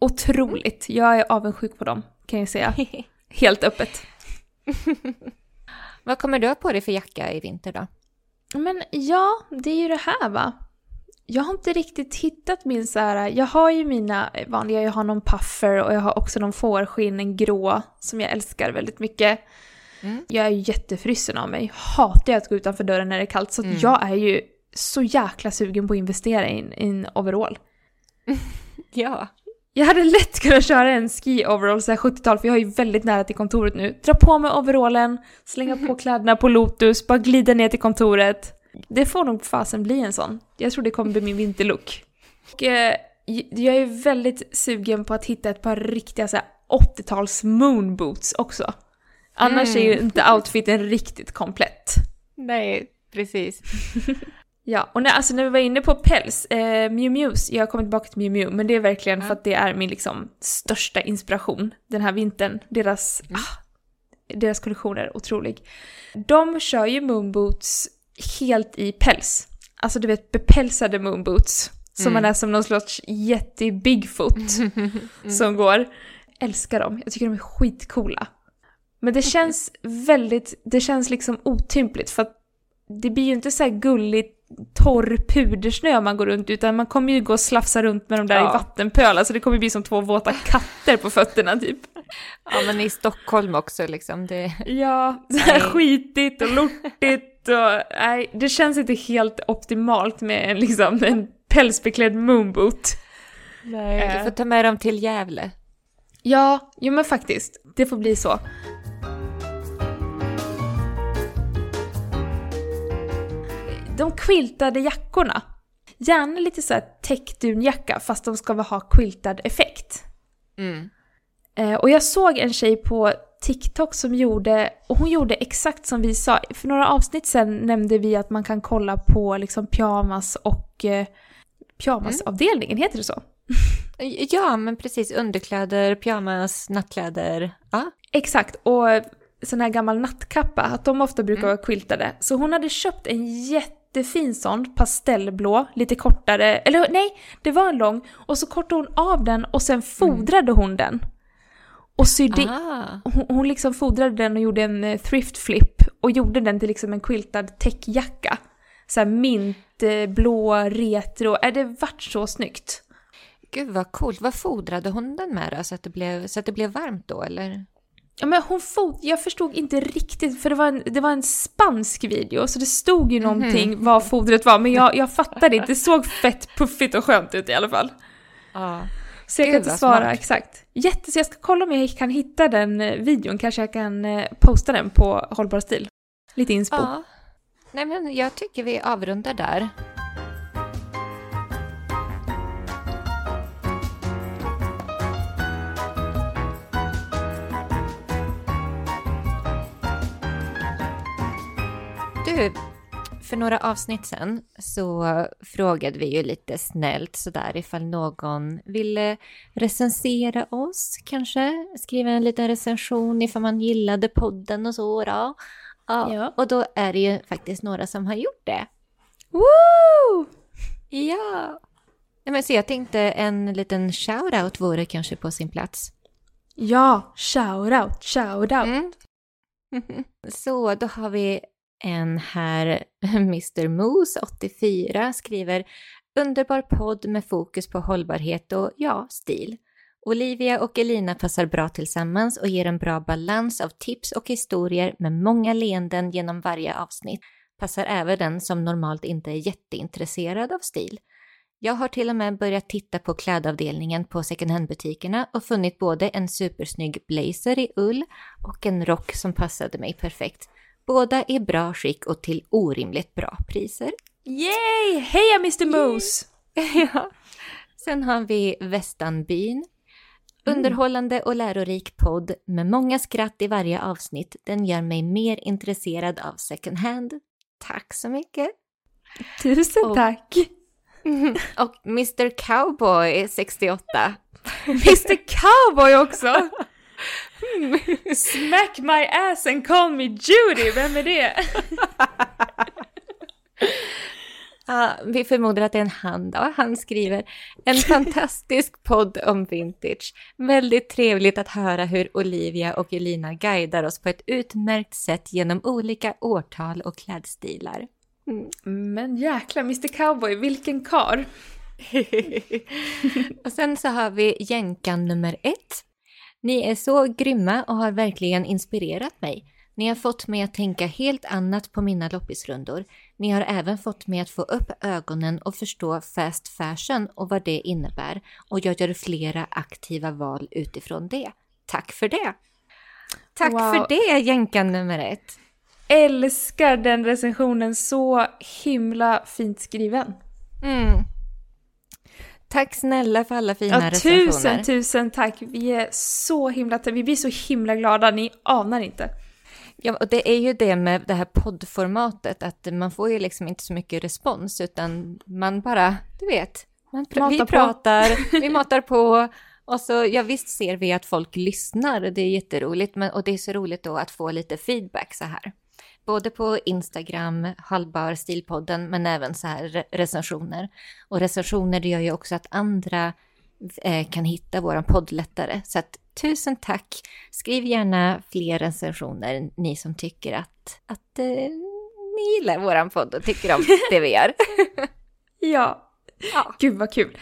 [SPEAKER 2] Otroligt. Jag är avundsjuk på dem, kan jag säga. *laughs* Helt öppet. *laughs*
[SPEAKER 1] Vad kommer du ha på dig för jacka i vinter då?
[SPEAKER 2] Men ja, det är ju det här va. Jag har inte riktigt hittat min så här, jag har ju mina vanliga, jag har någon puffer och jag har också någon fårskinn, en grå, som jag älskar väldigt mycket.
[SPEAKER 1] Mm.
[SPEAKER 2] Jag är ju jättefrysen av mig, hatar jag att gå utanför dörren när det är kallt, så
[SPEAKER 1] Mm.
[SPEAKER 2] jag är ju så jäkla sugen på att investera i en, i en overall. *laughs*
[SPEAKER 1] Ja.
[SPEAKER 2] Jag hade lätt kunnat köra en ski overall så här 70-tal för jag har ju väldigt nära till kontoret nu. Dra på mig overallen, slänga på *laughs* kläderna på Lotus, bara glida ner till kontoret. Det får nog fasen bli en sån. Jag tror det kommer bli min vinterlook. Och, eh, jag är väldigt sugen på att hitta ett par riktiga så här 80-tals moonboots också. Annars
[SPEAKER 1] Mm.
[SPEAKER 2] är ju inte outfiten riktigt komplett.
[SPEAKER 1] Nej, precis. *laughs*
[SPEAKER 2] Ja, och när, alltså när vi var inne på päls, eh, Miu Mius, jag kommit tillbaka till Miu Miu, men det är verkligen
[SPEAKER 1] Ja.
[SPEAKER 2] för att det är min liksom största inspiration den här vintern. Deras,
[SPEAKER 1] Mm.
[SPEAKER 2] ah, deras kollektion är otrolig. De kör ju moonboots helt i päls. Alltså du vet bepälsade moonboots. Som
[SPEAKER 1] Mm.
[SPEAKER 2] man är som någon slags jätte-bigfoot *laughs* *laughs* som går. Älskar dem, jag tycker de är skitcoola. Men det känns väldigt, det känns liksom otympligt för att det blir ju inte så här gulligt torr pudersnö man går runt utan man kommer ju gå och slafsa runt med de där
[SPEAKER 1] Ja.
[SPEAKER 2] i vattenpölar så det kommer bli som två våta katter på fötterna typ.
[SPEAKER 1] Ja, men i Stockholm också liksom. Det...
[SPEAKER 2] Ja, så här
[SPEAKER 1] Nej.
[SPEAKER 2] skitigt och lortigt och nej, det känns inte helt optimalt med en, liksom, en pälsbeklädd moonboot.
[SPEAKER 1] Du får ta med dem till Gävle.
[SPEAKER 2] Ja, jo men faktiskt. Det får bli så. De quiltade jackorna. Gärna lite så här täckdunjacka fast de ska ha quiltad effekt.
[SPEAKER 1] Mm.
[SPEAKER 2] Eh, och jag såg en tjej på TikTok som gjorde, och hon gjorde exakt som vi sa. För några avsnitt sen nämnde vi att man kan kolla på liksom pyjamas och eh, pyjamasavdelningen, heter det så? *laughs*
[SPEAKER 1] Ja, men precis. Underkläder, pyjamas, nattkläder. Ja.
[SPEAKER 2] Exakt, och sån här gammal nattkappa, att de ofta brukar vara quiltade. Så hon hade köpt en jättefin sån, pastellblå, lite kortare, eller nej, det var en lång, och så kortade hon av den och sen fodrade hon den. Och sydde,
[SPEAKER 1] Ah.
[SPEAKER 2] hon, hon liksom fodrade den och gjorde en eh, thrift flip och gjorde den till liksom en quiltad täckjacka. Såhär mint, eh, blå, retro, äh, det vart så snyggt.
[SPEAKER 1] Gud vad coolt. Vad fodrade hon den med då? Så att det blev, så att det blev varmt då eller?
[SPEAKER 2] Ja, men hon fot, jag förstod inte riktigt, för det var, en, det var en spansk video, så det stod ju någonting vad fodret var, men jag, jag fattade inte. Det såg fett puffigt och skönt ut i alla fall.
[SPEAKER 1] Ja.
[SPEAKER 2] Så jag kan inte svara
[SPEAKER 1] smart.
[SPEAKER 2] exakt. Jätte, så jag ska kolla om jag kan hitta den eh, videon, kanske jag kan eh, posta den på Hållbar stil. Lite inspo.
[SPEAKER 1] ja. Nej men jag tycker vi avrundar där. Du, för några avsnitt sen så frågade vi ju lite snällt sådär ifall någon ville recensera oss kanske. Skriva en liten recension ifall man gillade podden och så då. Ja,
[SPEAKER 2] Ja.
[SPEAKER 1] och då är det ju faktiskt några som har gjort det.
[SPEAKER 2] Woo!
[SPEAKER 1] Ja! Nej, men så jag tänkte en liten shout-out vore kanske på sin plats.
[SPEAKER 2] Ja, shout-out, shout-out.
[SPEAKER 1] Mm. *laughs* Så då har vi en här, *laughs* Mr Moose 84 skriver Underbar podd med fokus på hållbarhet och ja, stil. Olivia och Elina passar bra tillsammans och ger en bra balans av tips och historier med många leenden genom varje avsnitt. Passar även den som normalt inte är jätteintresserad av stil. Jag har till och med börjat titta på klädavdelningen på second hand-butikerna och funnit både en supersnygg blazer i ull och en rock som passade mig perfekt. Båda i bra skick och till orimligt bra priser.
[SPEAKER 2] Yay! Heja Mr Moose! *laughs*
[SPEAKER 1] ja. Sen har vi Västanbyn. Underhållande och lärorik podd med många skratt i varje avsnitt. Den gör mig mer intresserad av second hand. Tack så mycket.
[SPEAKER 2] Tusen
[SPEAKER 1] Och-
[SPEAKER 2] tack! *laughs*
[SPEAKER 1] Och Mr Cowboy 68.
[SPEAKER 2] Mr Cowboy också! *laughs* *laughs* Smack my ass and call me Judy, vem är det? *laughs*
[SPEAKER 1] Ja, vi förmodar att det är en han då. Han skriver en fantastisk podd om vintage. Väldigt trevligt att höra hur Olivia och Elina guidar oss på ett utmärkt sätt genom olika årtal och klädstilar.
[SPEAKER 2] Men jäklar, Mr Cowboy, vilken kar. *laughs*
[SPEAKER 1] och sen så har vi jänkan nummer ett. Ni är så grymma och har verkligen inspirerat mig. Ni har fått mig att tänka helt annat på mina loppisrundor. Ni har även fått mig att få upp ögonen och förstå fast fashion och vad det innebär. Och jag gör flera aktiva val utifrån det. Tack för det! Tack
[SPEAKER 2] Wow.
[SPEAKER 1] för det, jänkan nummer ett!
[SPEAKER 2] Älskar den recensionen, så himla fint skriven.
[SPEAKER 1] Mm. Tack snälla för alla fina
[SPEAKER 2] Ja,
[SPEAKER 1] recensioner.
[SPEAKER 2] tusen, tusen tack. Vi är så himla, vi blir så himla glada, ni anar inte.
[SPEAKER 1] Ja, och det är ju det med det här poddformatet, att man får ju liksom inte så mycket respons, utan man bara, du vet, pr- vi
[SPEAKER 2] på.
[SPEAKER 1] pratar, *laughs* vi matar på, och så, ja visst ser vi att folk lyssnar, det är jätteroligt, men, och det är så roligt då att få lite feedback så här. Både på Instagram, Hållbar stilpodden, men även så här re- recensioner. Och recensioner det gör ju också att andra eh, kan hitta vår podd lättare. Så att tusen tack! Skriv gärna fler recensioner, ni som tycker att, att eh, ni gillar våran podd och tycker om *laughs* det vi gör.
[SPEAKER 2] Ja.
[SPEAKER 1] Ja.
[SPEAKER 2] Gud vad kul.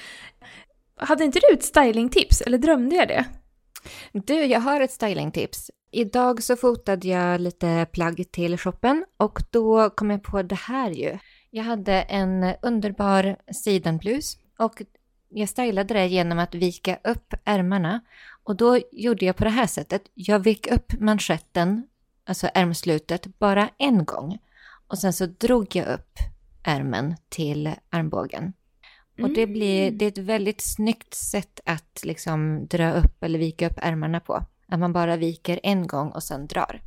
[SPEAKER 2] Hade inte du ett stylingtips, eller drömde jag det?
[SPEAKER 1] Du, jag har ett stylingtips. Idag så fotade jag lite plagg till shoppen och då kom jag på det här ju. Jag hade en underbar sidenblus och jag stylade det genom att vika upp ärmarna. Och då gjorde jag på det här sättet. Jag vek upp manschetten, alltså ärmslutet, bara en gång. Och sen så drog jag upp ärmen till armbågen. Och det, blir, det är ett väldigt snyggt sätt att liksom dra upp eller vika upp ärmarna på. Att man bara viker en gång och sen drar.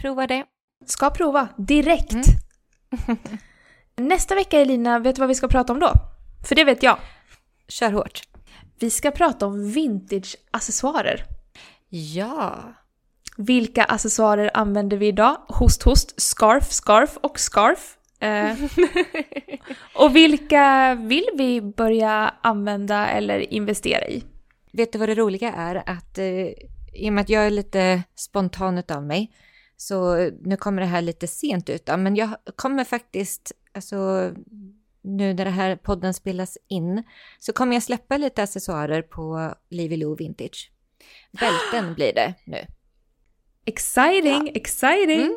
[SPEAKER 1] Prova det.
[SPEAKER 2] Ska prova, direkt!
[SPEAKER 1] Mm. *laughs*
[SPEAKER 2] Nästa vecka Elina, vet du vad vi ska prata om då? För det vet jag.
[SPEAKER 1] Kör hårt.
[SPEAKER 2] Vi ska prata om vintage-accessoarer.
[SPEAKER 1] Ja.
[SPEAKER 2] Vilka accessoarer använder vi idag? Host, host, scarf, scarf och scarf. Eh, *laughs* och vilka vill vi börja använda eller investera i?
[SPEAKER 1] Vet du vad det roliga är? Att eh, i och med att jag är lite spontan av mig, så nu kommer det här lite sent ut men jag kommer faktiskt, alltså nu när det här podden spelas in, så kommer jag släppa lite accessoarer på Livy Lou Vintage. Bälten *gasps* blir det nu.
[SPEAKER 2] Exciting, exciting!
[SPEAKER 1] Mm.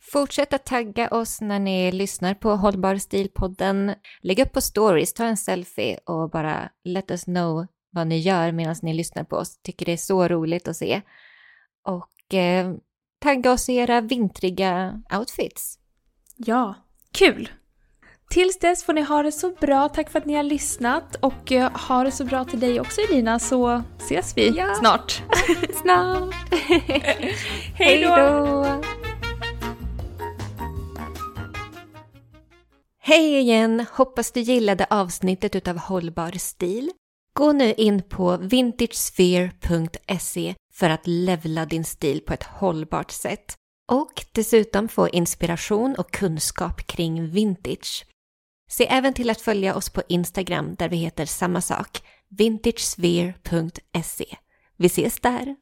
[SPEAKER 1] Fortsätt att tagga oss när ni lyssnar på Hållbar stil-podden. Lägg upp på stories, ta en selfie och bara let us know vad ni gör medan ni lyssnar på oss. Tycker det är så roligt att se. Och eh, tagga oss i era vintriga outfits.
[SPEAKER 2] Ja, kul! Tills dess får ni ha det så bra. Tack för att ni har lyssnat och eh, ha det så bra till dig också Elina så ses vi
[SPEAKER 1] Ja.
[SPEAKER 2] snart. *laughs*
[SPEAKER 1] Snart! *laughs*
[SPEAKER 2] Hej då!
[SPEAKER 1] Hej igen! Hoppas du gillade avsnittet utav Hållbar stil. Gå nu in på vintagesphere.se för att levla din stil på ett hållbart sätt och dessutom få inspiration och kunskap kring vintage. Se även till att följa oss på Instagram där vi heter samma sak, vintagesphere.se. Vi ses där!